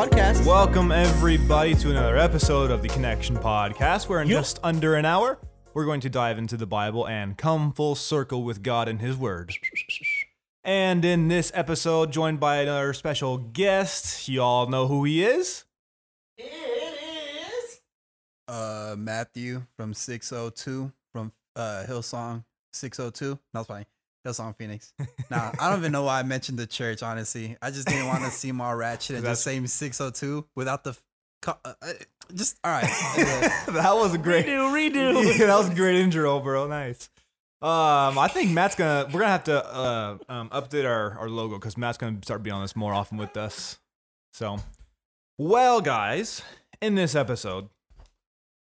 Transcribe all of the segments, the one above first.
Podcast. Welcome, everybody, to another episode of the Connection Podcast, where in Yep. just under an hour, we're going to dive into the Bible and come full circle with God and His Word. And in this episode, joined by another special guest, you all know who he is. It is uh Matthew from 602 from uh Hillsong 602. No, it's fine. Hillsong Phoenix. Nah, I don't even know why I mentioned the church, honestly. I just didn't want to seem all ratchet and That's- just saying 602 without the co- uh, uh, just all right. that was a great Redo, redo. yeah, that was a great intro, bro. Nice. Um, I think Matt's gonna we're gonna have to uh um update our our logo because Matt's gonna start being on this more often with us. So, well, guys, in this episode,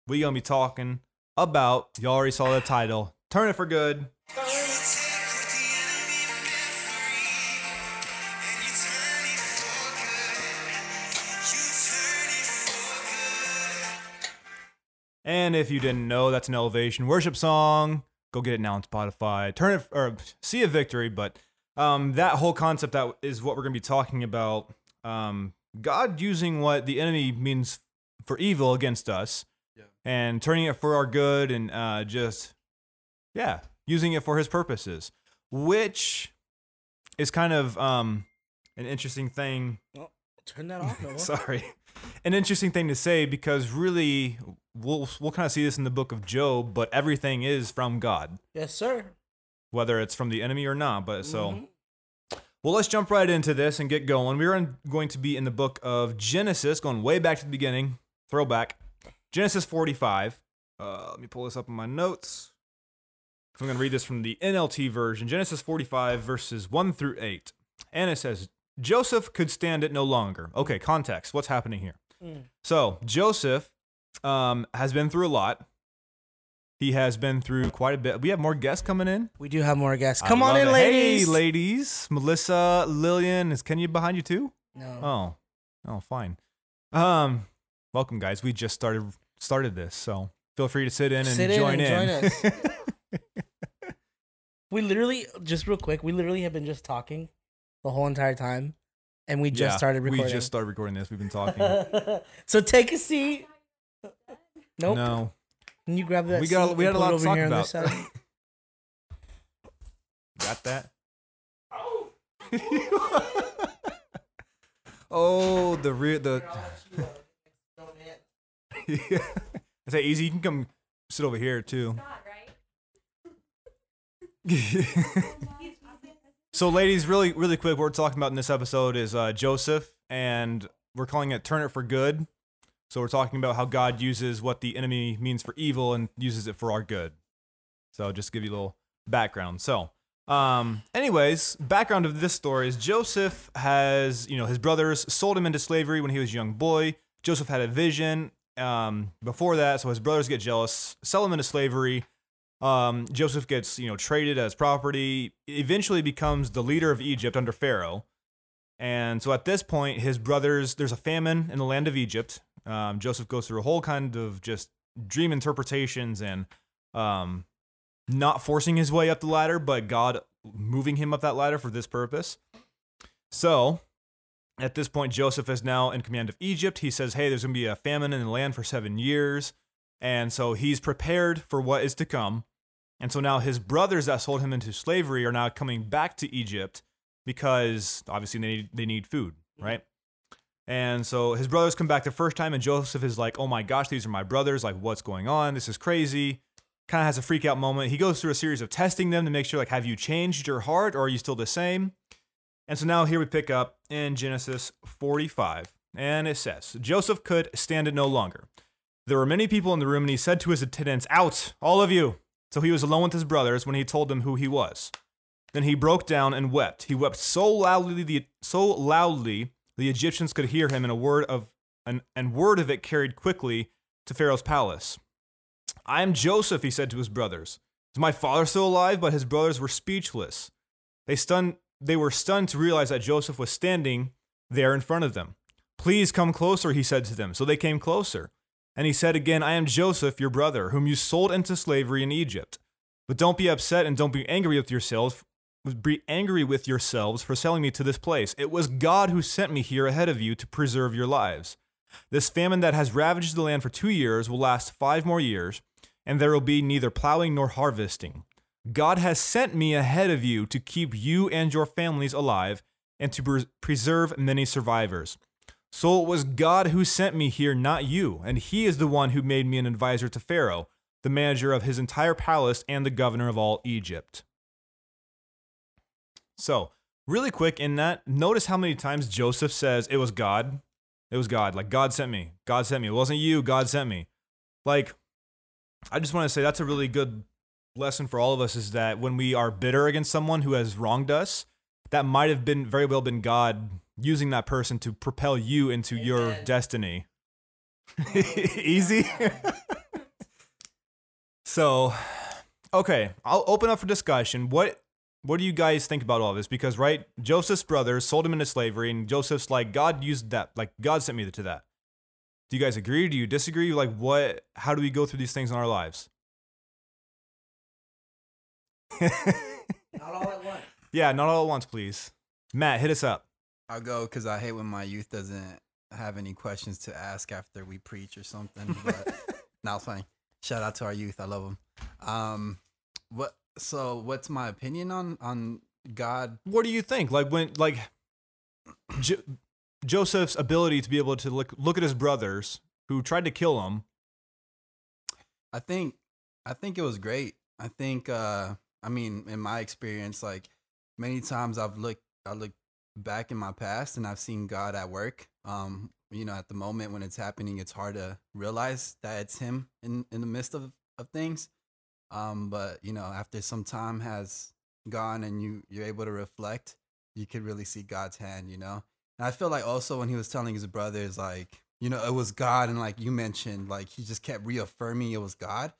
we gonna be talking about Y'all already saw the title. Turn it for good. And if you didn't know, that's an elevation worship song. Go get it now on Spotify. Turn it or see a victory, but um, that whole concept that is what we're gonna be talking about. Um, God using what the enemy means for evil against us, Yeah. and turning it for our good, and uh, just yeah, using it for His purposes, which is kind of um, an interesting thing Turn that off, Noah. sorry an interesting thing to say because really we'll we'll kind of see this in the book of job but everything is from god. Yes, sir. whether it's from the enemy or not but so Mhm. well let's jump right into this and get going. We're in, going to be in the book of genesis going way back to the beginning. Throwback. Genesis 45 uh, let me pull this up in my notes. I'm going to read this from the nlt version. Genesis 45 verses 1 through 8 and it says joseph could stand it no longer okay context what's happening here Mm. so Joseph um, has been through a lot. He has been through quite a bit. We have more guests coming in. We do have more guests. I Come on in, it. ladies. Hey, ladies. Melissa, Lillian, is Kenya behind you too? No. Oh, oh, fine. Um, welcome, guys. We just started started this, so feel free to sit in and Sit in join and in. join We literally, just real quick, we literally have been just talking the whole entire time, and we just Yeah, started recording. We just started recording this. We've been talking. so take a seat. Nope. No, Can you grab that? we got seat we had a lot to over talk here on about. this side? Got that? oh, oh, the rear the. yeah. I say easy. You can come sit over here too. So, ladies, really, really quick, what we're talking about in this episode is uh, Joseph, and we're calling it "Turn It for Good." So, we're talking about how God uses what the enemy means for evil and uses it for our good. So, just give you a little background. So, um, anyways, background of this story is Joseph has, you know, his brothers sold him into slavery when he was a young boy. Joseph had a vision um, before that, so his brothers get jealous, sell him into slavery. Um, Joseph gets, you know, traded as property, eventually becomes the leader of Egypt under Pharaoh. And so at this point, his brothers, there's a famine in the land of Egypt. Um, Joseph goes through a whole kind of just dream interpretations and um, not forcing his way up the ladder, but God moving him up that ladder for this purpose. So, at this point, Joseph is now in command of Egypt. He says, Hey, there's going to be a famine in the land for seven years. And so he's prepared for what is to come. And so now his brothers that sold him into slavery are now coming back to Egypt because obviously they need, they need food, mm-hmm. right? And so his brothers come back the first time, and Joseph is like, Oh my gosh, these are my brothers. Like, what's going on? This is crazy kind of has a freak out moment. He goes through a series of testing them to make sure, like, have you changed your heart or are you still the same? And so now here we pick up in Genesis 45, and it says, Joseph could stand it no longer. There were many people in the room, and he said to his attendants, Out, all of you. So he was alone with his brothers when he told them who he was. Then he broke down and wept. He wept so loudly, the, so loudly the Egyptians could hear him, and a word of an, and word of it carried quickly to Pharaoh's palace. I am Joseph, he said to his brothers. Is my father still alive? But his brothers were speechless. They stunned they were stunned to realize that Joseph was standing there in front of them. Please come closer, he said to them. So they came closer. And he said again, I am Joseph, your brother, whom you sold into slavery in Egypt. But don't be upset and don't be angry with yourselves, be angry with yourselves for selling me to this place. It was God who sent me here ahead of you to preserve your lives. This famine that has ravaged the land for two years will last five more years, and there will be neither plowing nor harvesting. God has sent me ahead of you to keep you and your families alive and to pres- preserve many survivors. So it was God who sent me here, not you, and He is the one who made me an advisor to Pharaoh, the manager of his entire palace and the governor of all Egypt. So, really quick in that, notice how many times Joseph says it was God. It was God. Like, God sent me. God sent me. It wasn't you. God sent me. Like, I just want to say that's a really good lesson for all of us is that when we are bitter against someone who has wronged us, that might have been very well been God using that person to propel you into your destiny. Oh, Easy. so, okay, I'll open up for discussion. What what do you guys think about all this? Because right, Joseph's brothers sold him into slavery, and Joseph's like, God used that, like God sent me to that. Do you guys agree? Do you disagree? Like, what? How do we go through these things in our lives? Not all at once. yeah, not all at once, please. Matt, hit us up. I'll go because I hate when my youth doesn't have any questions to ask after we preach or something. But now it's fine. Shout out to our youth. I love them. Um, what? So, what's my opinion on on God? What do you think? Like when, like jo- Joseph's ability to be able to look look at his brothers who tried to kill him. I think I think it was great. I think uh I mean in my experience like many times I've looked I look back in my past and I've seen God at work. Um you know at the moment when it's happening it's hard to realize that it's him in in the midst of of things. Um but you know after some time has gone and you you're able to reflect, you could really see God's hand, you know. And I feel like also when he was telling his brothers like you know, it was God, and like you mentioned, like he just kept reaffirming it was God.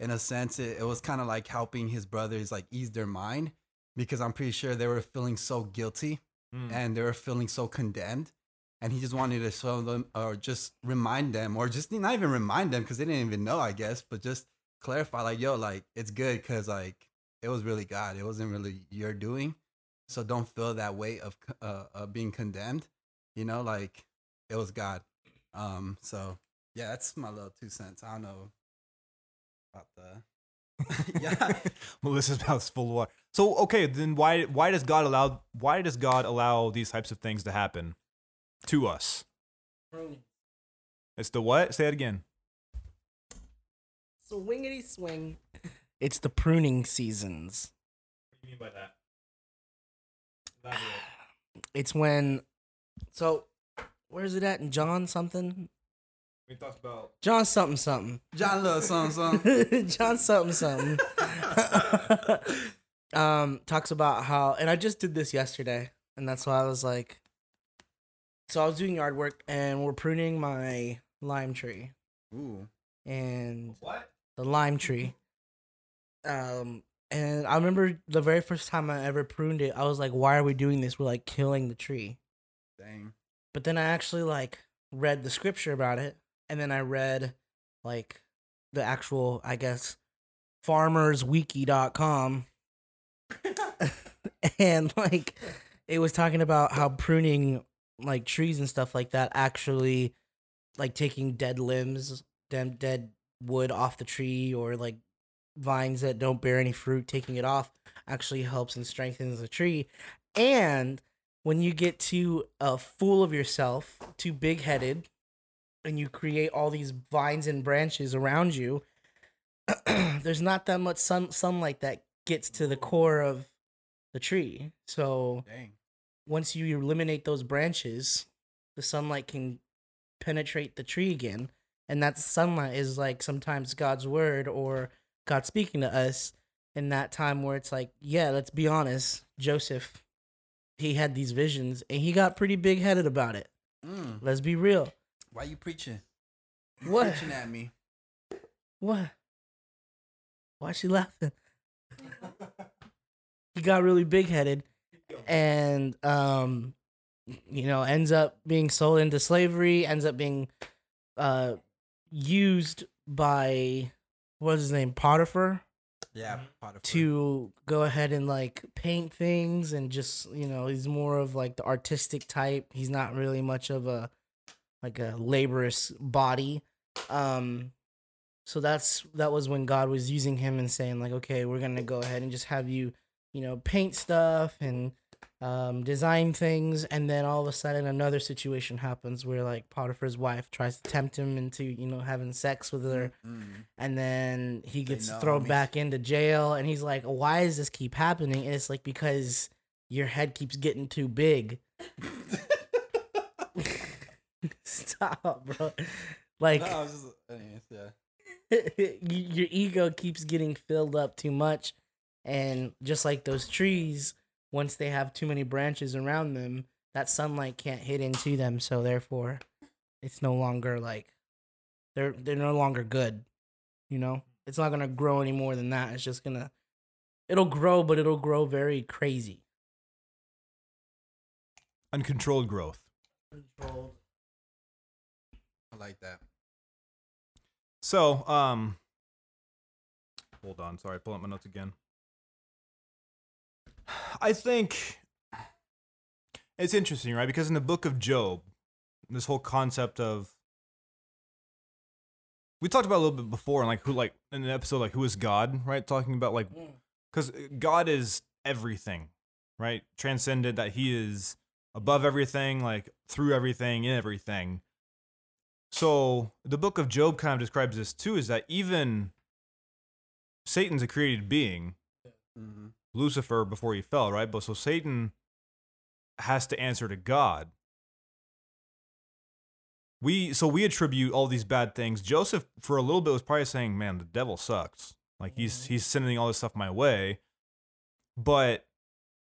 In a sense, it, it was kind of like helping his brothers like ease their mind because I'm pretty sure they were feeling so guilty and they were feeling so condemned. And he just wanted to show them or just remind them, or just not even remind them because they didn't even know, I guess, but just clarify, like, yo, like, it's good because, like, it was really God. It wasn't really your doing. So don't feel that weight of uh, uh, being condemned. You know, like, it was God. Um, so yeah, that's my little two cents. I don't know about the yeah. Melissa's mouth's full of water. So okay, then why why does God allow why does God allow these types of things to happen to us? Pruning. It's the what? Say it again. Swingity swing. It's the pruning seasons. What do you mean by that? It's when. So, where is it at in John something? We talked about John something something. John Love something something. John something something. um, talks about how, and I just did this yesterday, and that's why I was like, so I was doing yard work, and we're pruning my lime tree, Ooh. and what? the lime tree. Um, and I remember the very first time I ever pruned it, I was like, "Why are we doing this? We're like killing the tree." Dang. But then I actually like read the scripture about it, and then I read like the actual, I guess, farmerswiki.com and like it was talking about how pruning like trees and stuff like that actually like taking dead limbs, dead dead wood off the tree or like vines that don't bear any fruit, taking it off actually helps and strengthens the tree. And when you get too uh, full of yourself, too big headed, and you create all these vines and branches around you, there's not that much sun sunlight that gets to the core of the tree. So Dang. once you eliminate those branches, the sunlight can penetrate the tree again. And that sunlight is like sometimes God's word or God speaking to us in that time where it's like, yeah, let's be honest, Joseph, he had these visions and he got pretty big headed about it. Mm. Let's be real. Why you preaching? You What? Preaching at me. What? Why is she laughing? he got really big headed and um you know ends up being sold into slavery ends up being uh used by what's his name potiphar Yeah, Potiphar. to go ahead and like paint things and just you know he's more of like the artistic type he's not really much of a like a laborious body. Um so that's that was when god was using him and saying like okay we're gonna go ahead and just have you you know paint stuff and um design things. And then all of a sudden another situation happens where like potiphar's wife tries to tempt him into you know having sex with her. Mm. and then he gets thrown homies. back into jail and he's like why does this keep happening? And it's like because your head keeps getting too big stop bro. Like No, I was just, anyways, yeah. your ego keeps getting filled up too much and just like those trees once they have too many branches around them that sunlight can't hit into them so therefore it's no longer like they're they're no longer good you know? It's not going to grow any more than that. It's just going to it'll grow but it'll grow very crazy. Uncontrolled growth. controlled I like that. So, um, hold on. Sorry, pull up my notes again. I think it's interesting, right? Because in the book of Job, this whole concept of we talked about a little bit before, and like who, like in an episode, like who is God, right? Talking about like because God is everything, right? Transcended, that He is above everything, like through everything, in everything. So the book of Job kind of describes this too, is that even Satan's a created being, Mm-hmm. Lucifer before he fell, right? But so Satan has to answer to God. We so we attribute all these bad things. Joseph for a little bit was probably saying, "Man, the devil sucks. Like he's he's sending all this stuff my way." But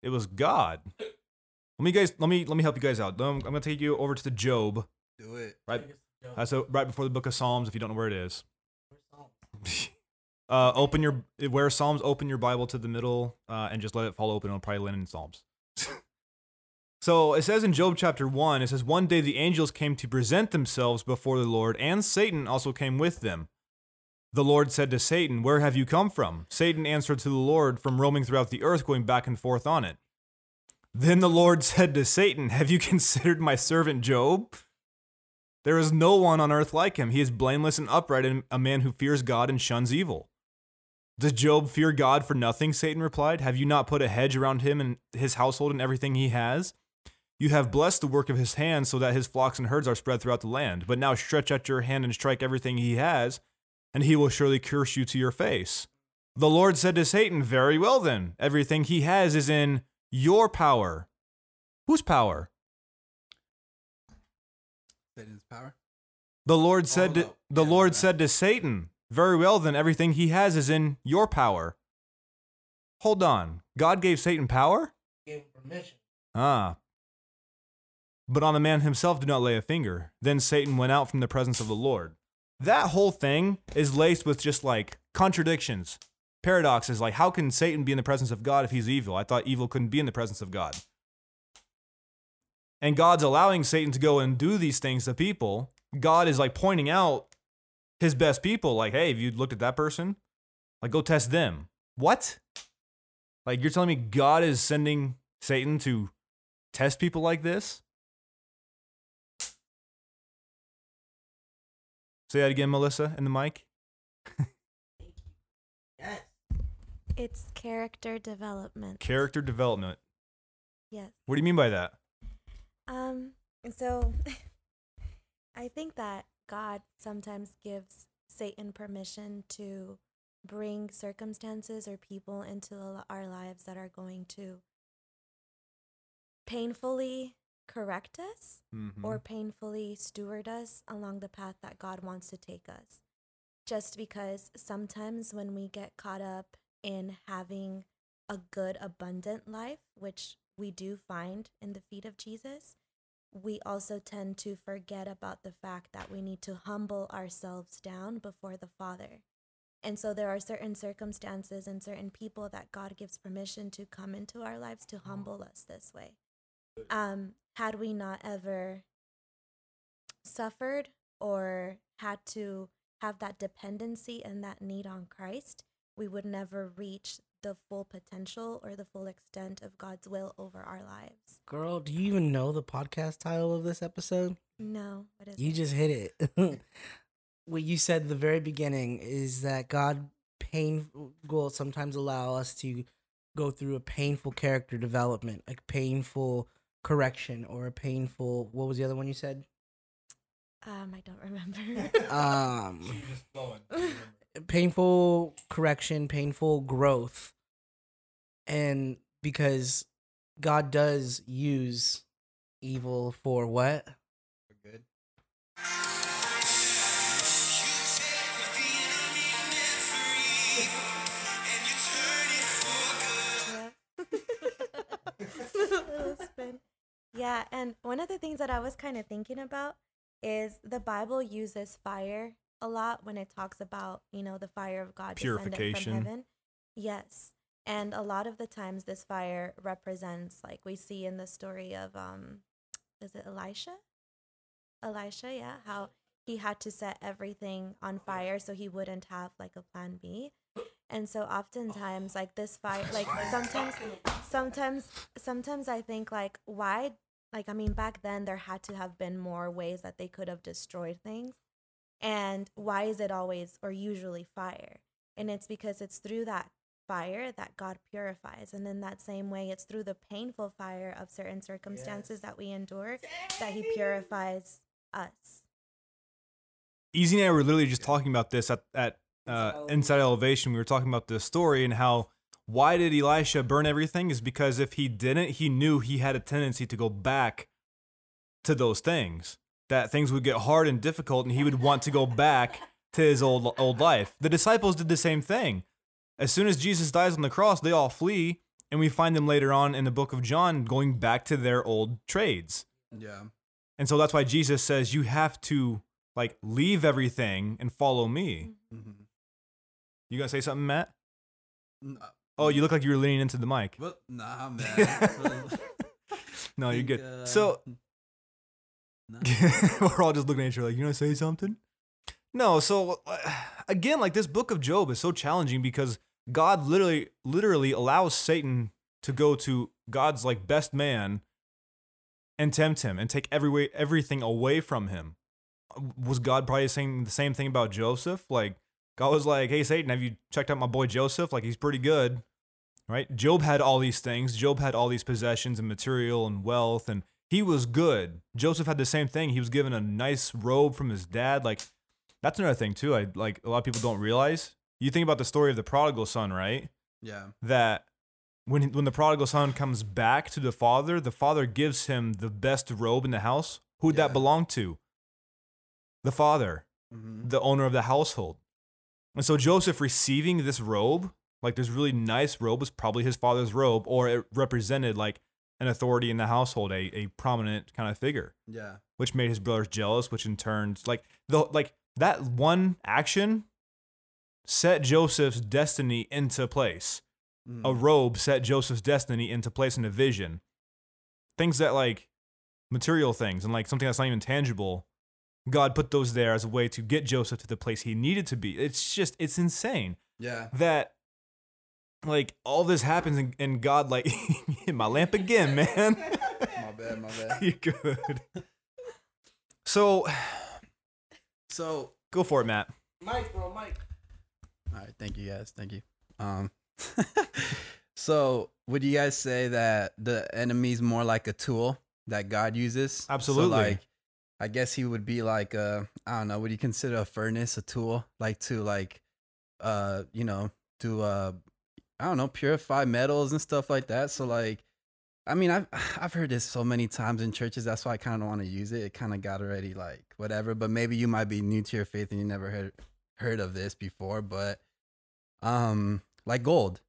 it was God. Let me guys let me let me help you guys out. I'm going to take you over to the Job, Do it. right? Uh, right before the book of Psalms if you don't know where it is. Uh, open your where Psalms. Open your Bible to the middle uh, and just let it fall open. It'll probably land in Psalms. so it says in Job chapter one. It says one day the angels came to present themselves before the Lord, and Satan also came with them. The Lord said to Satan, "Where have you come from?" Satan answered to the Lord, "From roaming throughout the earth, going back and forth on it." Then the Lord said to Satan, "Have you considered my servant Job?" There is no one on earth like him. He is blameless and upright, and a man who fears God and shuns evil. Does Job fear God for nothing? Satan replied. Have you not put a hedge around him and his household and everything he has? You have blessed the work of his hands so that his flocks and herds are spread throughout the land. But now stretch out your hand and strike everything he has, and he will surely curse you to your face. The Lord said to Satan, Very well then, everything he has is in your power. Whose power? Satan's power. The Lord said to, no. the Yeah, Lord said to Satan, "Very well then, everything he has is in your power." Hold on. God gave Satan power? gave him permission Ah. But on the man himself did not lay a finger. Then Satan went out from the presence of the Lord. That whole thing is laced with just like contradictions, paradoxes. Like, how can Satan be in the presence of God if he's evil? I thought evil couldn't be in the presence of God. And God's allowing Satan to go and do these things to people. God is like pointing out his best people, like, hey, have you looked at that person? Like, go test them. What? Like, you're telling me God is sending Satan to test people like this? Say that again, Melissa, in the mic. yes It's character development. Character development. yes. What do you mean by that? Um, so I think that God sometimes gives Satan permission to bring circumstances or people into our lives that are going to painfully correct us Mm-hmm. or painfully steward us along the path that God wants to take us. Just because sometimes when we get caught up in having a good, abundant life, which we do find in the feet of Jesus, we also tend to forget about the fact that we need to humble ourselves down before the Father. And so there are certain circumstances and certain people that God gives permission to come into our lives to humble us this way um, had we not ever suffered or had to have that dependency and that need on Christ, we would never reach the full potential or the full extent of God's will over our lives. Girl, do you even know the podcast title of this episode? No, what is You it? just hit it. what you said at the very beginning is that God pain will sometimes allow us to go through a painful character development, a painful correction, or a painful what was the other one you said? um, I don't remember. Um painful correction, painful growth. And because God does use evil for what? For good. Little spin. Yeah, and one of the things that I was kind of thinking about is the Bible uses fire a lot when it talks about, you know, the fire of God descending from Purification. heaven. Yes. And a lot of the times this fire represents like we see in the story of um is it Elisha? Elisha, yeah, how he had to set everything on fire so he wouldn't have like a plan B. And so oftentimes like this fire like sometimes sometimes sometimes I think like why like I mean back then there had to have been more ways that they could have destroyed things. And why is it always or usually fire? And it's because it's through that fire that God purifies. And in that same way, it's through the painful fire of certain circumstances that we endure that He purifies us. Easy and I were literally just talking about this at, at uh, Inside Elevation. We were talking about this story and how why did Elisha burn everything? Is because if he didn't, he knew he had a tendency to go back to those things. That things would get hard and difficult, and he would want to go back to his old old life. The disciples did the same thing. As soon as Jesus dies on the cross, they all flee, and we find them later on in the book of John going back to their old trades. Yeah. And so that's why Jesus says you have to like leave everything and follow me. Mm-hmm. You gonna say something, Matt? N- Oh, you look like you were leaning into the mic. But nah, man. No, you're good. uh, So nah. we're all just looking at each other like, you gonna say something? No. So uh, again, like this book of Job is so challenging because God literally, literally allows Satan to go to God's like best man and tempt him and take every way, everything away from him. Was God probably saying the same thing about Joseph? Like God was like, "Hey Satan, have you checked out my boy Joseph? Like he's pretty good." Right? Job had all these things. Job had all these possessions and material and wealth and he was good. Joseph had the same thing. He was given a nice robe from his dad. Like that's another thing too. I like a lot of people don't realize. You think about the story of the prodigal son, right? Yeah. That when when the prodigal son comes back to the father, the father gives him the best robe in the house. Who would Yeah. that belong to? The father, Mm-hmm. the owner of the household. And so Joseph receiving this robe, like this really nice robe, was probably his father's robe, or it represented like an authority in the household, a, a prominent kind of figure Yeah. which made his brothers jealous, which in turn like the like that one action set Joseph's destiny into place. Mm. A robe set Joseph's destiny into place in a vision. Things that like material things and like something that's not even tangible. God put those there as a way to get Joseph to the place he needed to be. It's just it's insane Yeah. that like all this happens and, and God like hit my lamp again, man. My bad. My bad. You're good. So So, go for it, Matt. Mike, bro, Mike. all right. Thank you guys. Thank you. Um. so, would you guys say that the enemy's more like a tool that God uses? So, Absolutely. like, I guess he would be like a I don't know. Would you consider a furnace a tool, like to like, uh, you know, do uh, I don't know, purify metals and stuff like that. So like, I mean, I've I've heard this so many times in churches. That's why I kind of want to use it. It kind of got already like whatever. But maybe you might be new to your faith and you never heard heard of this before. But um, like gold,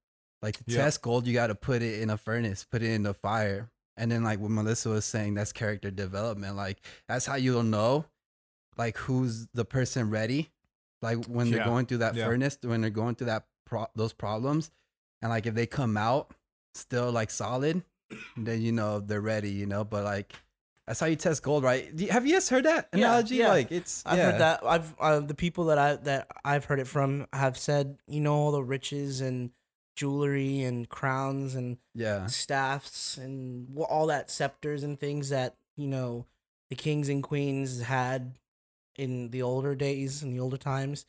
like to test gold, you got to put it in a furnace, put it in the fire, and then like what Melissa was saying, that's character development. Like that's how you'll know, like who's the person ready, like when they're Yeah. going through that Yeah. furnace, when they're going through that pro- those problems, and like if they come out still like solid, then you know they're ready. You know, but like That's how you test gold, right? You- Have you guys heard that analogy? yeah. Like it's I've yeah. heard that. I've uh, the people that I that I've heard it from have said, you know, all the riches and jewelry and crowns and Yeah. staffs and all that scepters and things that you know the kings and queens had in the older days in the older times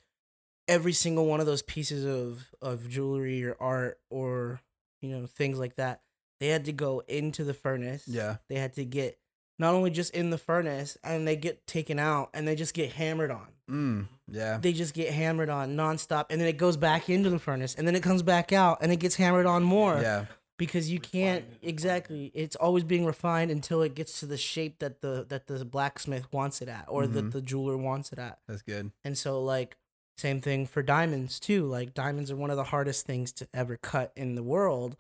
every single one of those pieces of of jewelry or art or you know things like that they had to go into the furnace Yeah. they had to get not only just in the furnace and they get taken out and they just get hammered on Mm. Yeah. they just get hammered on nonstop and then it goes back into the furnace and then it comes back out and it gets hammered on more Yeah. because you can't exactly it's always being refined until it gets to the shape that the that the blacksmith wants it at or Mhm. that the jeweler wants it at That's good. and so like same thing for diamonds too like diamonds are one of the hardest things to ever cut in the world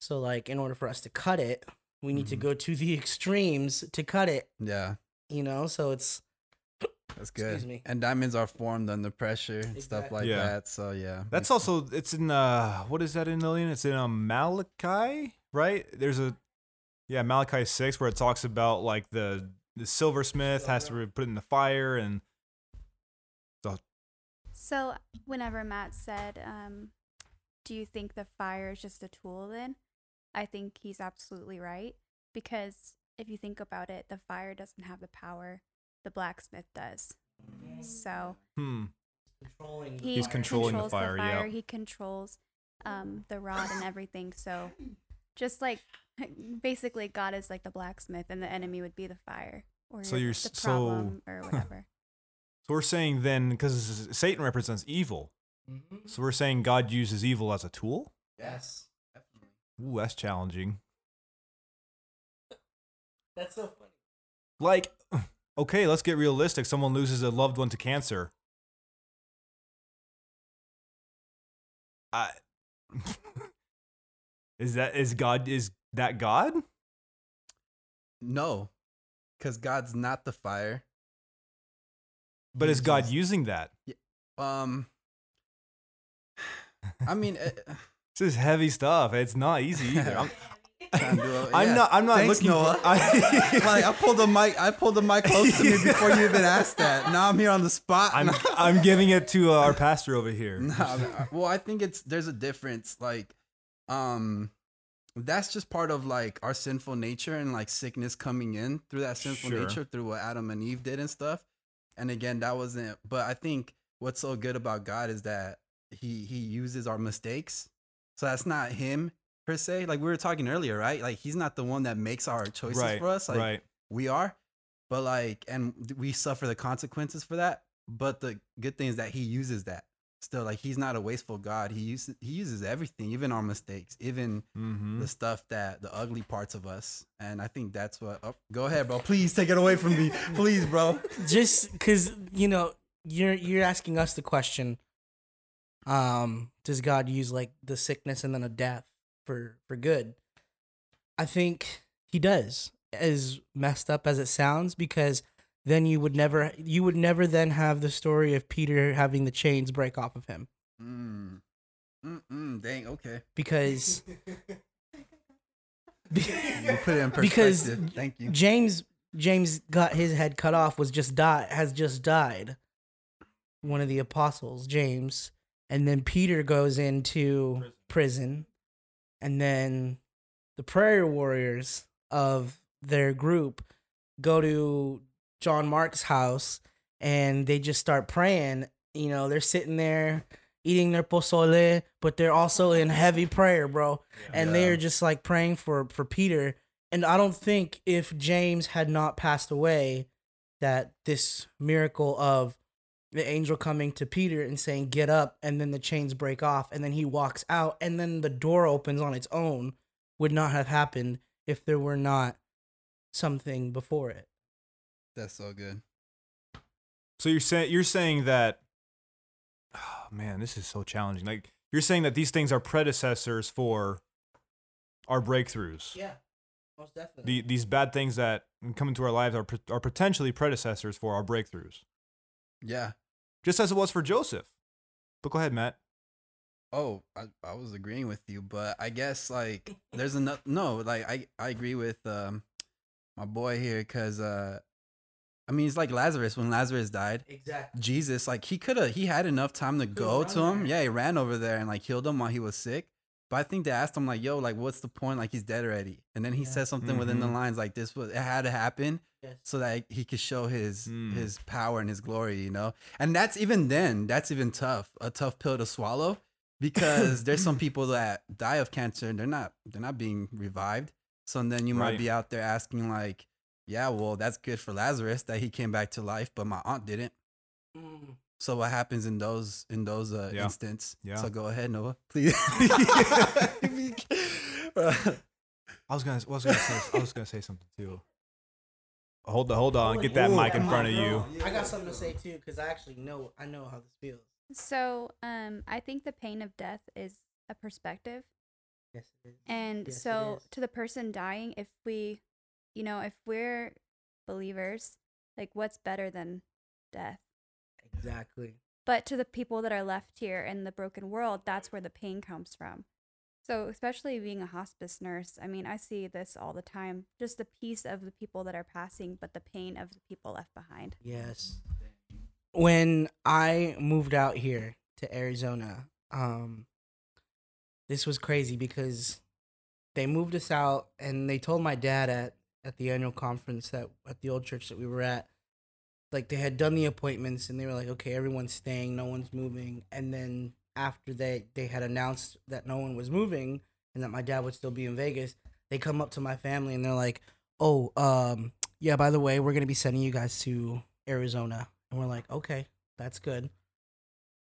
so like in order for us to cut it we need to Mhm. go to the extremes to cut it Yeah. you know so it's That's good. Excuse me. And diamonds are formed under pressure and stuff like Yeah. that. So yeah. That's we- also it's in uh what is that in Lillian? It's in um, Malachi, right? There's a yeah Malachi six where it talks about like the the silversmith has to put it in the fire and So, whenever Matt said, um, Do you think the fire is just a tool then? I think he's absolutely right. Because if you think about it, the fire doesn't have the power, the blacksmith does. So, hmm controlling he He's controlling the controls fire, yeah. He controls um, the rod and everything. So, just like basically, God is like the blacksmith, and the enemy would be the fire or So you're the s- so- problem or whatever. So we're saying then because Satan represents evil, mm-hmm. so we're saying God uses evil as a tool. yes Ooh, that's challenging. that's so funny Like, okay, let's get realistic. Someone loses a loved one to cancer. I is that is God is that God? No. Because God's not the fire. But is God using that? Um I mean eh, This is heavy stuff. It's not easy either. I'm, trying to do I'm yeah. not. I'm not Thanks, looking. Noah. For, I, like I pulled the mic I pulled the mic close to me before you even asked that. Now I'm here on the spot. I'm. I'm giving it to uh, our pastor over here. No, I mean, well, I think it's there's a difference. Like, um, that's just part of like our sinful nature and like sickness coming in through that sinful Sure. nature through what Adam and Eve did and stuff. And again, that wasn't. But I think what's so good about God is that he he uses our mistakes. So that's not him per se. Like we were talking earlier, right? Like he's not the one that makes our choices Right. for us. Like right. we are but like and we suffer the consequences for that but the good thing is that he uses that still like he's not a wasteful god. He uses he uses everything even our mistakes even Mm-hmm. the stuff that the ugly parts of us. And i think that's what oh, go ahead bro. Please take it away from me. Please bro. Just because you know you're you're asking us the question um does god use like the sickness and then a death for for good? I think he does as messed up as it sounds because then you would never you would never then have the story of peter having the chains break off of him. Mm. Mm-mm, dang okay. Because you put it in perspective. Because thank you. James James got his head cut off was just died has just died. One of the apostles, James, and then Peter goes into prison, and then the prayer warriors of their group go to John Mark's house and they just start praying. You know, they're sitting there eating their pozole, but they're also in heavy prayer, bro. And Yeah. they're just like praying for for Peter. And I don't think if James had not passed away, that this miracle of the angel coming to Peter and saying, Get up, and then the chains break off, and then he walks out, and then the door opens on its own would not have happened if there were not something before it. That's so good So you're saying you're saying that. Oh, man, this is so challenging. Like you're saying that these things are predecessors for our breakthroughs. Yeah, most definitely. The, these bad things that come into our lives are are potentially predecessors for our breakthroughs, yeah just as it was for Joseph. But go ahead, Matt. Oh, I, I was agreeing with you, but I guess like there's another no, like I I agree with um my boy here because uh, I mean, it's like Lazarus when Lazarus died. Exactly. Jesus, like he could have, he had enough time to go to him. there. Yeah, he ran over there and like healed him while he was sick. But I think they asked him like, "Yo, like, what's the point? Like, he's dead already." And then he Yeah. said something within the Mhm. lines like, "This was it had to happen Yes. so that he could show his Mm. his power and his glory." You know, and that's even then, that's even tough, a tough pill to swallow because there's some people that die of cancer and they're not they're not being revived. So then you might Right. be out there asking like, "Yeah, well, that's good for Lazarus that he came back to life, but my aunt didn't." Mm. So what happens in those in those uh, Yeah. instance? Yeah. So go ahead, Noah, please. I was gonna, I was gonna say, I was gonna say something too. Hold the, hold on. Get that Ooh, mic in front of you. I got something to say too, because I actually know I know how this feels. So, um, I think the pain of death is a perspective. Yes, it is. And Yes, so is. to the person dying, if we, you know, if we're believers, like what's better than death? exactly. But to the people that are left here in the broken world, that's where the pain comes from. So, especially being a hospice nurse, I mean, I see this all the time just the peace of the people that are passing, but the pain of the people left behind. Yes. When I moved out here to Arizona, um, this was crazy because they moved us out and they told my dad at, at the annual conference that at the old church that we were at, like they had done the appointments and they were like, okay, everyone's staying, no one's moving. And then after they, they had announced that no one was moving and that my dad would still be in Vegas, they come up to my family and they're like, oh, um, yeah, by the way, we're going to be sending you guys to Arizona. And we're like, okay, that's good.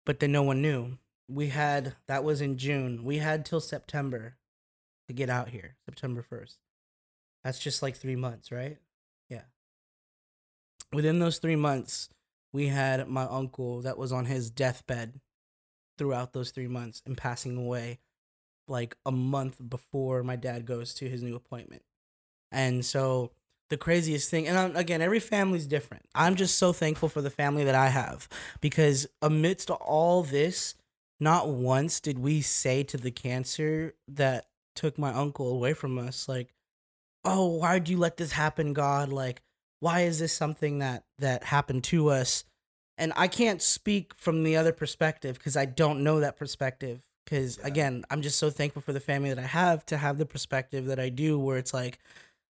But then no one knew. We had, that was in June. We had till September to get out here, September 1st. That's just like three months, right? Yeah. Within those three months, we had my uncle that was on his deathbed throughout those three months and passing away like a month before my dad goes to his new appointment. And so the craziest thing, and um, again, every family's different. I'm just so thankful for the family that I have because amidst all this, not once did we say to the cancer that took my uncle away from us, like, oh, why'd you let this happen, God? Like, why is this something that that happened to us? And I can't speak from the other perspective because I don't know that perspective. Because Yeah. again, I'm just so thankful for the family that I have to have the perspective that I do, where it's like,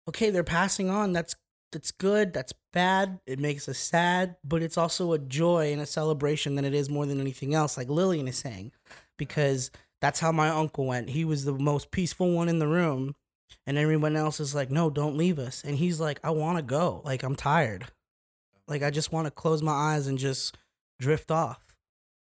okay, they're passing on. That's that's good. That's bad. It makes us sad, but it's also a joy and a celebration than it is more than anything else. Like Lillian is saying, because that's how my uncle went. He was the most peaceful one in the room, and everyone else is like, "No, don't leave us." And he's like, "I want to go. Like I'm tired. Like I just want to close my eyes and just drift off,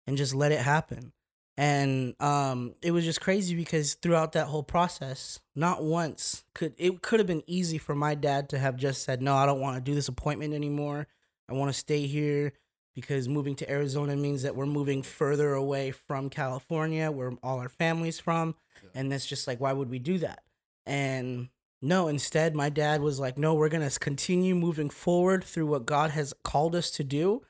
and just let it happen." and um it was just crazy because throughout that whole process not once could it could have been easy for my dad to have just said no i don't want to do this appointment anymore i want to stay here because moving to arizona means that we're moving further away from california where all our family's from and that's just like why would we do that and no instead my dad was like no we're going to continue moving forward through what god has called us to do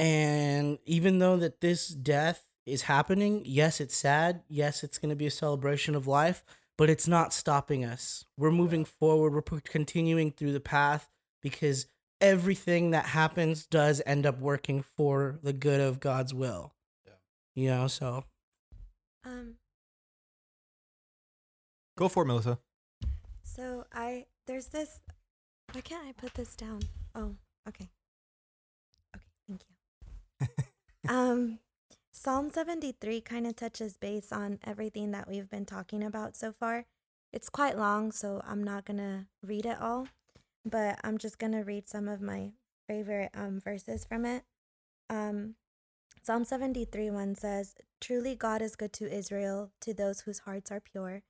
and even though that this death is happening, yes, it's sad. Yes, it's going to be a celebration of life, but it's not stopping us. We're moving forward. We're p- continuing through the path because everything that happens does end up working for the good of God's will. Yeah. You know, so Um, Go for it, Melissa. so I there's this. Why can't I put this down? Oh, okay. Okay, thank you. um, Psalm 73 kind of touches base on everything that we've been talking about so far. It's quite long, so I'm not gonna read it all, but I'm just gonna read some of my favorite um verses from it. Um, Psalm 73 1 says, Truly God is good to Israel, to those whose hearts are pure.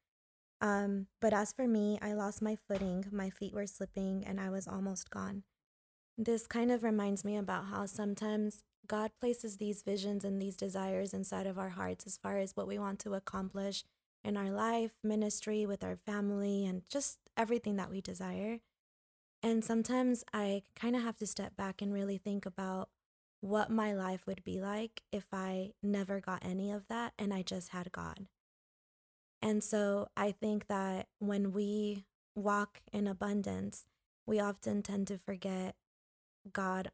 Um, but as for me, I lost my footing, my feet were slipping, and I was almost gone. This kind of reminds me about how sometimes God places these visions and these desires inside of our hearts as far as what we want to accomplish in our life, ministry, with our family, and just everything that we desire. And sometimes I kind of have to step back and really think about what my life would be like if I never got any of that and I just had God. And so I think that when we walk in abundance, we often tend to forget God.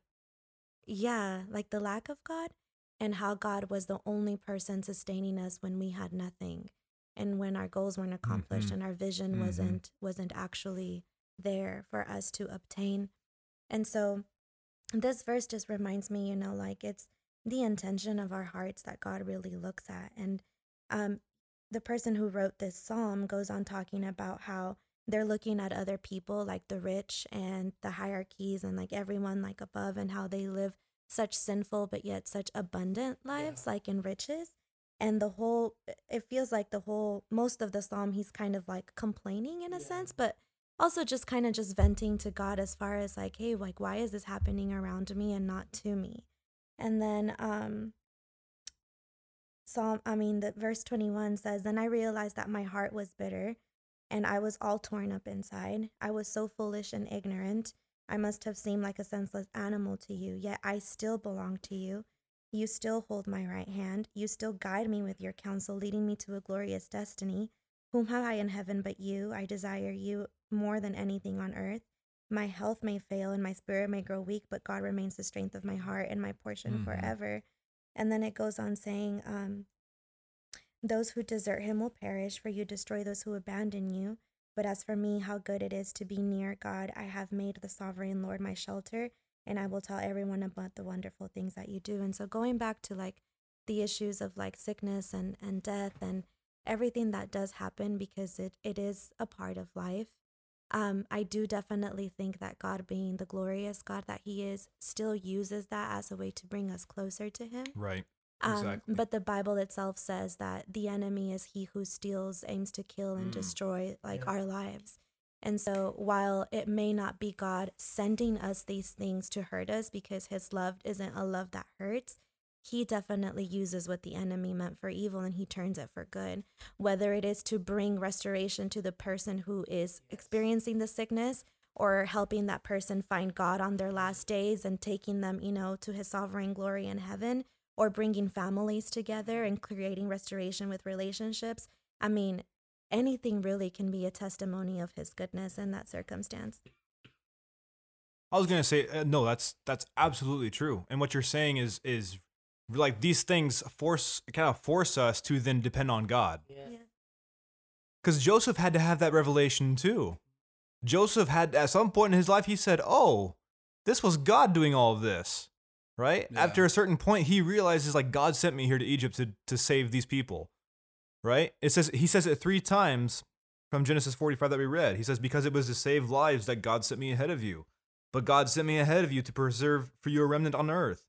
Yeah, like the lack of God and how God was the only person sustaining us when we had nothing and when our goals weren't accomplished Mhm. and our vision Mhm. wasn't wasn't actually there for us to obtain. And so this verse just reminds me, you know, like it's the intention of our hearts that God really looks at. And um the person who wrote this psalm goes on talking about how they're looking at other people like the rich and the hierarchies and like everyone like above and how they live such sinful but yet such abundant lives like in riches. And the whole it feels like the whole most of the psalm he's kind of like complaining in a sense but also just kind of just venting to god as far as like hey like why is this happening around me and not to me? And then um psalm i mean the verse 21 says then i realized that my heart was bitter and i was all torn up inside i was so foolish and ignorant i must have seemed like a senseless animal to you yet i still belong to you you still hold my right hand. You still guide me with your counsel, leading me to a glorious destiny. Whom have I in heaven but you? I desire you more than anything on earth. My health may fail and my spirit may grow weak, but God remains the strength of my heart and my portion Mhm. forever. And then it goes on saying, um, Those who desert him will perish, for you destroy those who abandon you. But as for me, how good it is to be near God. I have made the sovereign Lord my shelter and I will tell everyone about the wonderful things that you do. And so going back to like the issues of like sickness and, and death and everything that does happen because it, it is a part of life. Um, I do definitely think that God being the glorious God that He is still uses that as a way to bring us closer to Him. Right. Um, Exactly. But the Bible itself says that the enemy is he who steals, aims to kill, and Mm. destroy like Yeah. our lives. And so while it may not be God sending us these things to hurt us because his love isn't a love that hurts, he definitely uses what the enemy meant for evil and he turns it for good. Whether it is to bring restoration to the person who is experiencing the sickness or helping that person find God on their last days and taking them, you know, to his sovereign glory in heaven or bringing families together and creating restoration with relationships. I mean, anything really can be a testimony of his goodness in that circumstance. I was gonna say uh, no. That's that's absolutely true. And what you're saying is is like these things force kind of force us to then depend on God. Yeah. Because Joseph had to have that revelation too. Joseph had at some point in his life he said, "Oh, this was God doing all of this." Right? Yeah. After a certain point he realizes like God sent me here to Egypt to to save these people. Right? It says he says it 3 times from Genesis 45 that we read. He says because it was to save lives that God sent me ahead of you. But God sent me ahead of you to preserve for you a remnant on earth.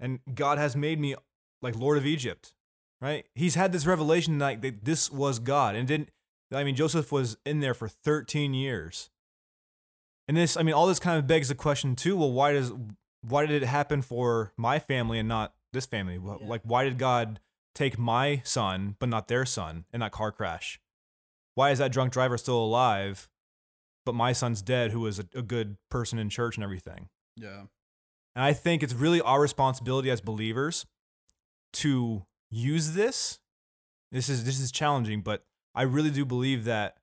And God has made me like Lord of Egypt right? He's had this revelation like that this was God, and didn't. I mean, Joseph was in there for 13 years, and this. I mean, all this kind of begs the question too. Well, why does why did it happen for my family and not this family? Yeah. Like, why did God take my son but not their son in that car crash? Why is that drunk driver still alive, but my son's dead, who was a, a good person in church and everything? Yeah. And I think it's really our responsibility as believers to use this. This is this is challenging, but I really do believe that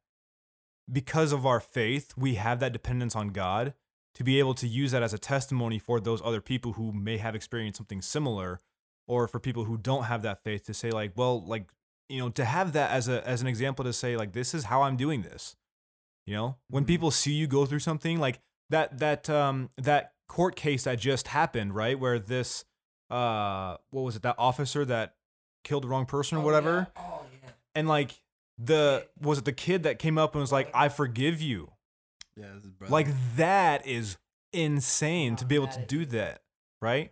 because of our faith, we have that dependence on God to be able to use that as a testimony for those other people who may have experienced something similar or for people who don't have that faith to say like, well, like, you know, to have that as a as an example to say like this is how I'm doing this. You know, when Mhm. people see you go through something like that that um that court case that just happened, right? Where this uh what was it, that officer that killed the wrong person or whatever. Oh yeah. And like the was it the kid that came up and was like, I forgive you. Yeah. This is brother. Like that is insane to be able to do that, right?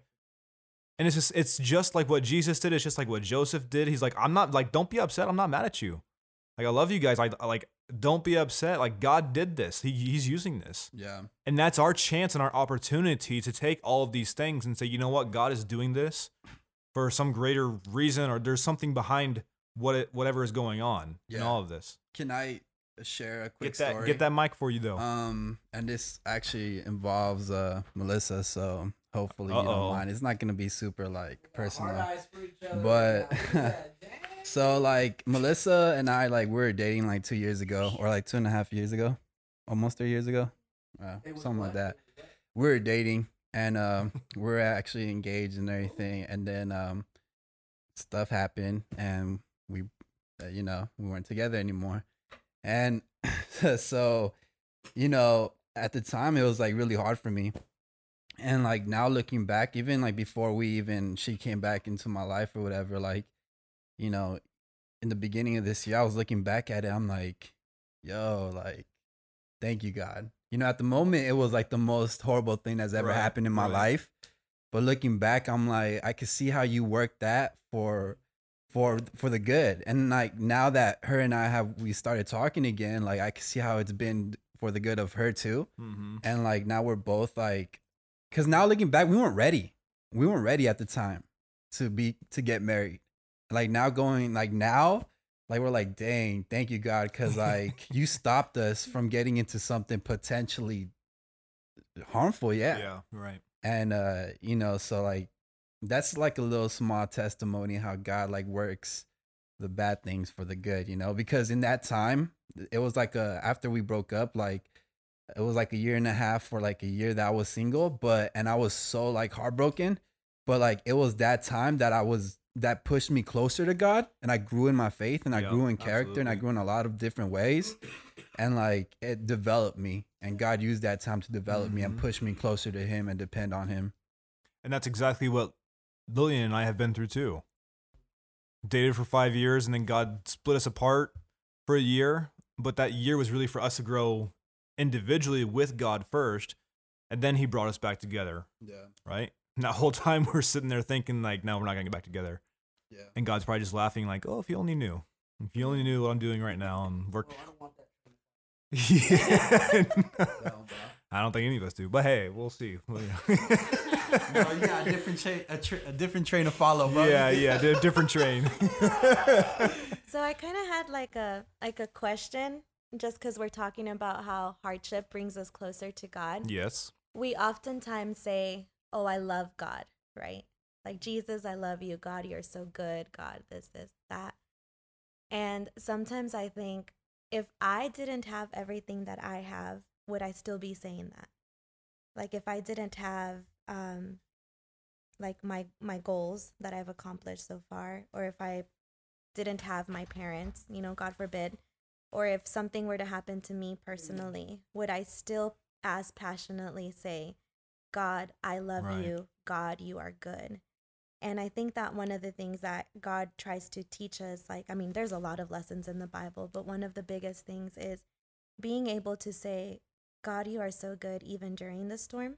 And it's just it's just like what Jesus did. It's just like what Joseph did. He's like, I'm not like, don't be upset. I'm not mad at you. Like I love you guys. Like like don't be upset. Like God did this. He, he's using this. yeah. And that's our chance and our opportunity to take all of these things and say, you know what, God is doing this for some greater reason, or there's something behind what it, whatever is going on in all of this. Can I share a quick Get that story? get that mic for you though. Um, and this actually involves uh Melissa, so hopefully you Uh-oh. don't mind. It's not gonna be super like personal. eyes for each other But- right now. Look at that. Dang. So like Melissa and I like we were dating like two years ago, or like two and a half years ago, almost three years ago. uh, something like that. We were dating, and um, we are actually engaged and everything. And then um, stuff happened, and we, uh, you know, we weren't together anymore. And so, you know, at the time, it was like really hard for me. And like now looking back, even like before we even she came back into my life or whatever, like, you know, in the beginning of this year, I was looking back at it. I'm like, yo, like, thank you, God. You know, at the moment, it was like the most horrible thing that's ever Right, happened in my right. life. But looking back, I'm like, I could see how you worked that for for for the good. And like now that her and I have we started talking again, like I can see how it's been for the good of her too. Mm-hmm. And like now we're both like, because now looking back, we weren't ready. We weren't ready at the time to be to get married. Like now going like now, like we're like, dang, thank you God, because like you stopped us from getting into something potentially harmful. Yeah. Yeah. Right. And uh, you know, so like that's like a little small testimony how God like works the bad things for the good, you know, because in that time, it was like a after we broke up, like it was like a year and a half or like a year that I was single, but and I was so like heartbroken, but like it was that time that I was that pushed me closer to God and I grew in my faith and I Yeah, grew in character and I grew in a lot of different ways and like it developed me and God used that time to develop me and Mhm. push me closer to him and depend on him. And that's exactly what Lillian and I have been through too. Dated for five years and then God split us apart for a year. But that year was really for us to grow individually with God first. And then he brought us back together, Yeah. right? And that whole time we're sitting there thinking, like, no, we're not going to get back together. Yeah. And God's probably just laughing, like, oh, if you only knew. If you only knew what I'm doing right now. And we're. Oh, yeah. I don't think any of us do. But hey, we'll see. no, you got a different train, a, tra- a different train to follow, bro. yeah, yeah, di- different train. So I kind of had like a like a question just cuz we're talking about how hardship brings us closer to God. yes. We oftentimes say, "Oh, I love God," right? Like Jesus, I love you. God, you're so good. God, this this that. And sometimes I think if I didn't have everything that I have, would I still be saying that? Like if I didn't have um like my my goals that I've accomplished so far or if I didn't have my parents, you know, God forbid, or if something were to happen to me personally, would I still as passionately say, God, I love Right. you. God, you are good. And I think that one of the things that God tries to teach us, like, I mean, there's a lot of lessons in the Bible, but one of the biggest things is being able to say, God, you are so good even during the storm.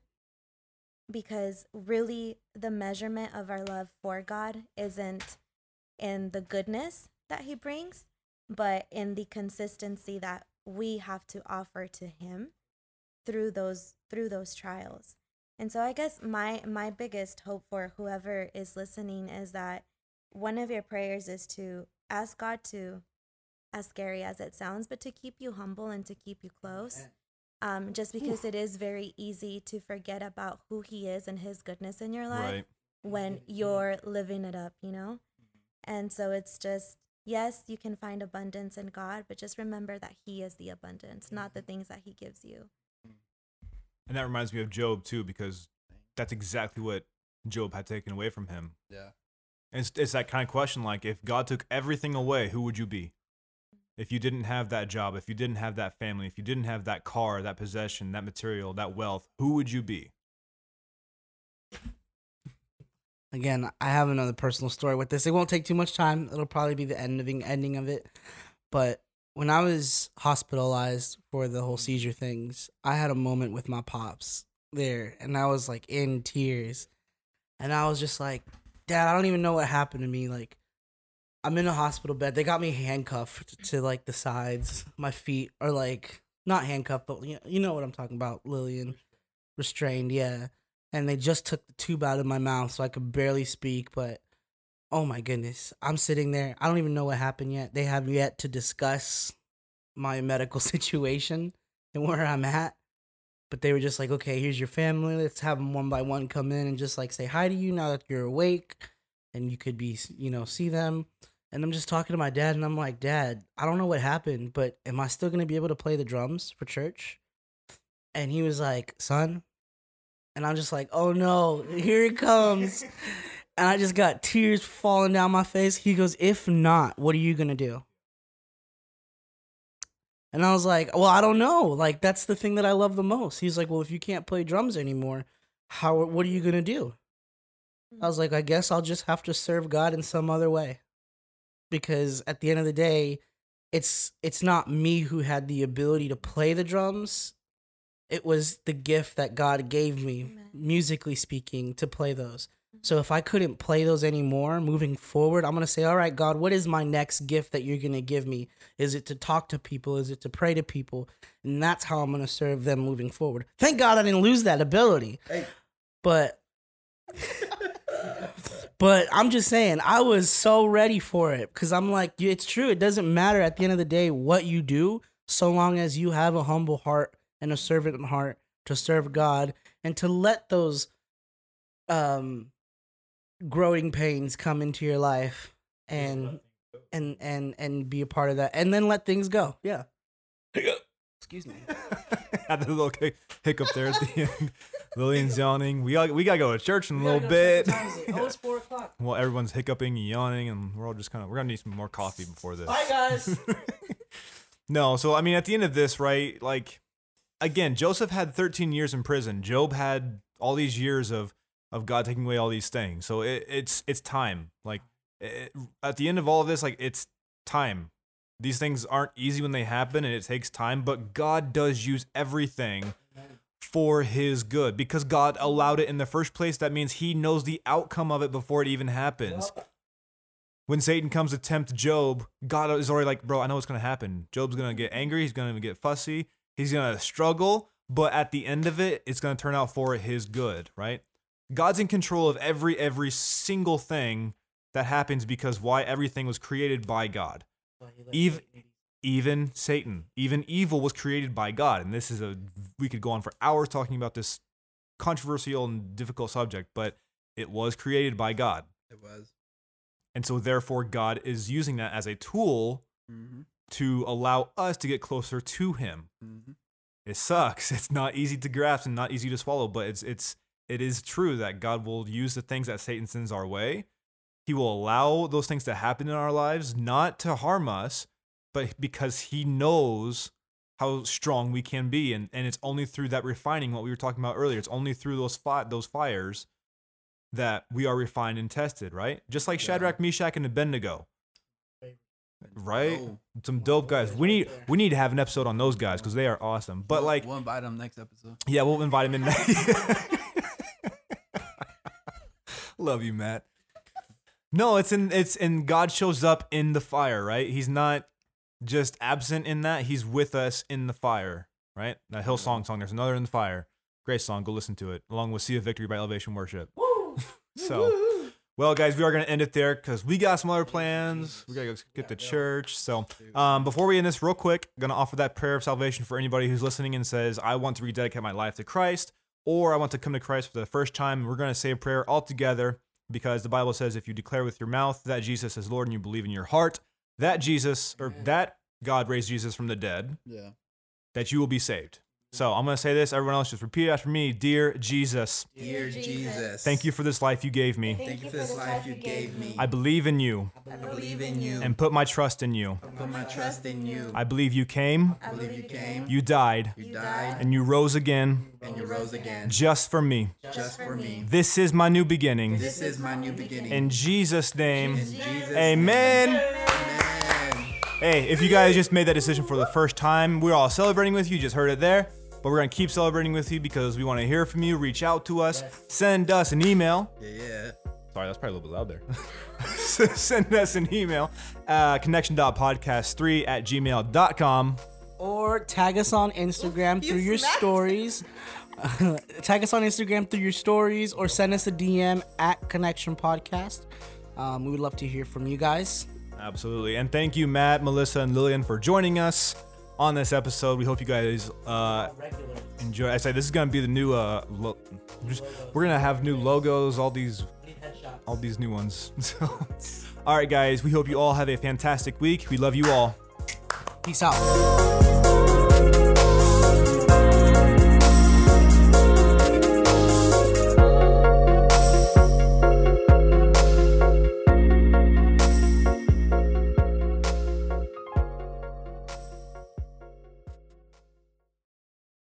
Because really, the measurement of our love for God isn't in the goodness that He brings, but in the consistency that we have to offer to Him through those through those trials. And so I guess my my biggest hope for whoever is listening is that one of your prayers is to ask God to as scary as it sounds, but to keep you humble and to keep you close. Um, just because it is very easy to forget about who he is and his goodness in your life Right. when mm-hmm. Mm-hmm. you're living it up, you know? Mm-hmm. And so it's just, yes, you can find abundance in God, but just remember that he is the abundance, not the things that he gives you. And that reminds me of Job too, because that's exactly what Job had taken away from him. Yeah. And it's, it's that kind of question like, if God took everything away, who would you be? If you didn't have that job, if you didn't have that family, if you didn't have that car, that possession, that material, that wealth, who would you be? Again, I have another personal story with this. It won't take too much time. It'll probably be the ending ending of it. But when I was hospitalized for the whole seizure things, I had a moment with my pops there, and I was like in tears, and I was just like, "Dad, I don't even know what happened to me. Like, I'm in a hospital bed. They got me handcuffed to like the sides. My feet are like not handcuffed, but you know what I'm talking about, Lillian, restrained. Yeah." and they just took the tube out of my mouth so I could barely speak. But oh my goodness, I'm sitting there. I don't even know what happened yet. They have yet to discuss my medical situation and where I'm at. But they were just like, okay, here's your family. Let's have them one by one come in and just like say hi to you now that you're awake and you could be, you know, see them. And I'm just talking to my dad and I'm like, Dad, I don't know what happened, but am I still going to be able to play the drums for church? and he was like, "Son," and I'm just like, "Oh no, here it comes." and I just got tears falling down my face. He goes, "If not, what are you gonna do?" And I was like, "Well, I don't know. Like that's the thing that I love the most." He's like, "Well, if you can't play drums anymore, how? What are you gonna do?" I was like, "I guess I'll just have to serve God in some other way." Because at the end of the day, it's it's not me who had the ability to play the drums. It was the gift that God gave me, Amen. musically speaking, to play those. So if I couldn't play those anymore moving forward, I'm going to say, "All right, God, what is my next gift that you're going to give me? Is it to talk to people? Is it to pray to people?" And that's how I'm going to serve them moving forward. Thank God I didn't lose that ability. Hey. But but I'm just saying, I was so ready for it because I'm like, it's true. It doesn't matter at the end of the day what you do, so long as you have a humble heart and a servant heart to serve God and to let those um growing pains come into your life and and and and be a part of that and then let things go. Yeah. Excuse me. Had the little hic- hiccup there at the end. Lillian's yawning. We got we gotta go to church in a little bit. Oh, it's four o'clock. Well, everyone's hiccuping and yawning, and we're all just kind of we're gonna need some more coffee before this. Bye guys. no, so I mean, at the end of this, right? Like, again, Joseph had 13 years in prison. Job had all these years of of God taking away all these things. So it, it's it's time. Like, it, at the end of all of this, like it's time. These things aren't easy when they happen, and it takes time. But God does use everything for His good because God allowed it in the first place. That means He knows the outcome of it before it even happens when Satan comes to tempt Job, God is already like, bro, I know what's gonna happen. Job's gonna get angry, he's gonna get fussy, he's gonna struggle, but at the end of it, it's gonna turn out for his good, right? God's in control of every every single thing that happens because why everything was created by God. even Even Satan, even evil was created by God. And this is a we could go on for hours talking about this controversial and difficult subject, but it was created by God. It was. And so, therefore, God is using that as a tool Mm-hmm. to allow us to get closer to Him. Mm-hmm. It sucks. It's not easy to grasp and not easy to swallow, but it's it's it is true that God will use the things that Satan sends our way. He will allow those things to happen in our lives, not to harm us, but because He knows how strong we can be, and and it's only through that refining, what we were talking about earlier. It's only through those fi- those fires that we are refined and tested, right? Just like Shadrach, Meshach, and Abednego, right? Oh, Some dope guys. We need we need to have an episode on those guys because they are awesome. But we'll- like, we'll invite them next episode. yeah, we'll invite them in. Love you, Matt. No, it's in it's and God shows up in the fire, right? He's not just absent in that; He's with us in the fire, right? That Hillsong song. There's another in the fire. Great song. Go listen to it, along with "See a Victory" by Elevation Worship. So, well, guys, we are gonna end it there because we got some other plans. We gotta go get to church. So, um, before we end this, real quick, I'm gonna offer that prayer of salvation for anybody who's listening and says, "I want to rededicate my life to Christ," or "I want to come to Christ for the first time." We're gonna say a prayer all together because the Bible says, if you declare with your mouth that Jesus is Lord and you believe in your heart that Jesus or that God raised Jesus from the dead, Yeah. that you will be saved. So I'm gonna say this. Everyone else, just repeat after me. Dear Jesus, Dear Jesus. thank you for this life you gave me. Thank you for this life you gave me. I believe in you I believe in you. and put my trust in you. put my trust in you. I believe you came, I believe you came. you died, You died and you rose again and you rose again just for me. just for me. This is my new beginning. This is my new beginning. In Jesus' name, In Jesus' amen. name. Amen. Hey, if you guys just made that decision for the first time, we're all celebrating with you. you. Just heard it there. But we're going to keep celebrating with you because we want to hear from you. Reach out to us. Send us an email. Yeah, yeah. Sorry, that's probably a little bit loud there. Send us an email. Uh, connection.podcast3 at gmail.com. or tag us on Instagram you through your smacked. stories. tag us on Instagram through your stories or send us a DM at Connection Podcast. Um, we would love to hear from you guys. Absolutely. And thank you, Matt, Melissa, and Lillian for joining us on this episode. We hope you guys uh, enjoy. I say this is gonna be the new. Uh, lo- just, we're gonna have new logos, all these, all these new ones. So, all right, guys. We hope you all have a fantastic week. We love you all. Peace out.